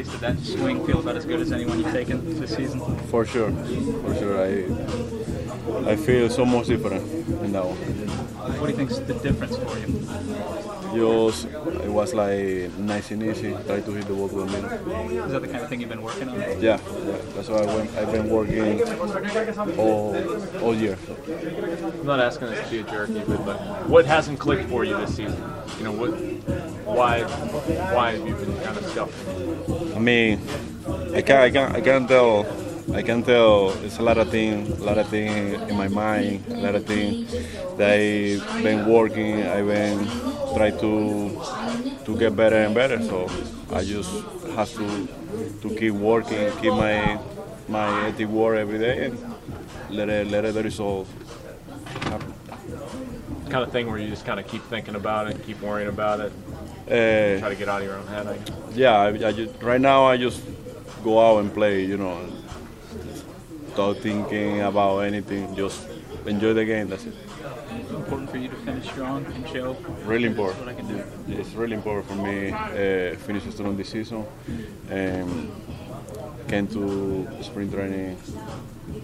Please, did that swing feel about as good as anyone you've taken this season? For sure, for sure. I I feel so much different in that one. What do you think's the difference for you? Just, it was like nice and easy, try to hit the ball to the middle. Is that the kind of thing you've been working on? Yeah, yeah. That's why I went, I've been working all, all year. I'm not asking this to be a jerk, even, but what hasn't clicked for you this season? You know, what, why, why have you been kind of scuffing? I mean, I can't, I can't, I can't tell. I can tell it's a lot of things, a lot of things in my mind, a lot of things that I've been working. I've been try to to get better and better. So I just have to to keep working, keep my my ethic work every day, and let it let it happen. Kind of thing where you just kind of keep thinking about it, keep worrying about it, Uh, try to get out of your own head. I guess. yeah, I, I just, right now I just go out and play, you know, without thinking about anything. Just enjoy the game. That's it. Important for you to finish strong and show Really important. what important. I can do. It's really important for me uh, finish strong this season and came to spring training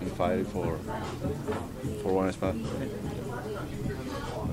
and fight for for one spot.